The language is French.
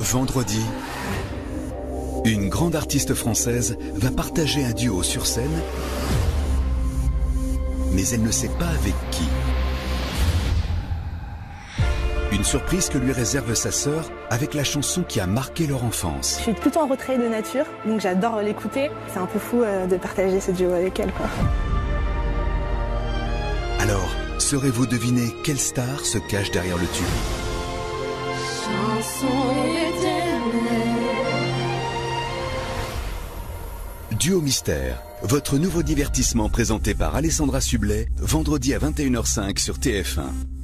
Vendredi, une grande artiste française va partager un duo sur scène, mais elle ne sait pas avec qui. Une surprise que lui réserve sa sœur avec la chanson qui a marqué leur enfance. Je suis plutôt en retrait de nature, donc j'adore l'écouter. C'est un peu fou euh, de partager ce duo avec elle. Quoi. Alors, saurez-vous deviner quelle star se cache derrière le tube Duo Mystère, votre nouveau divertissement présenté par Alessandra Sublet, vendredi à 21h05 sur TF1.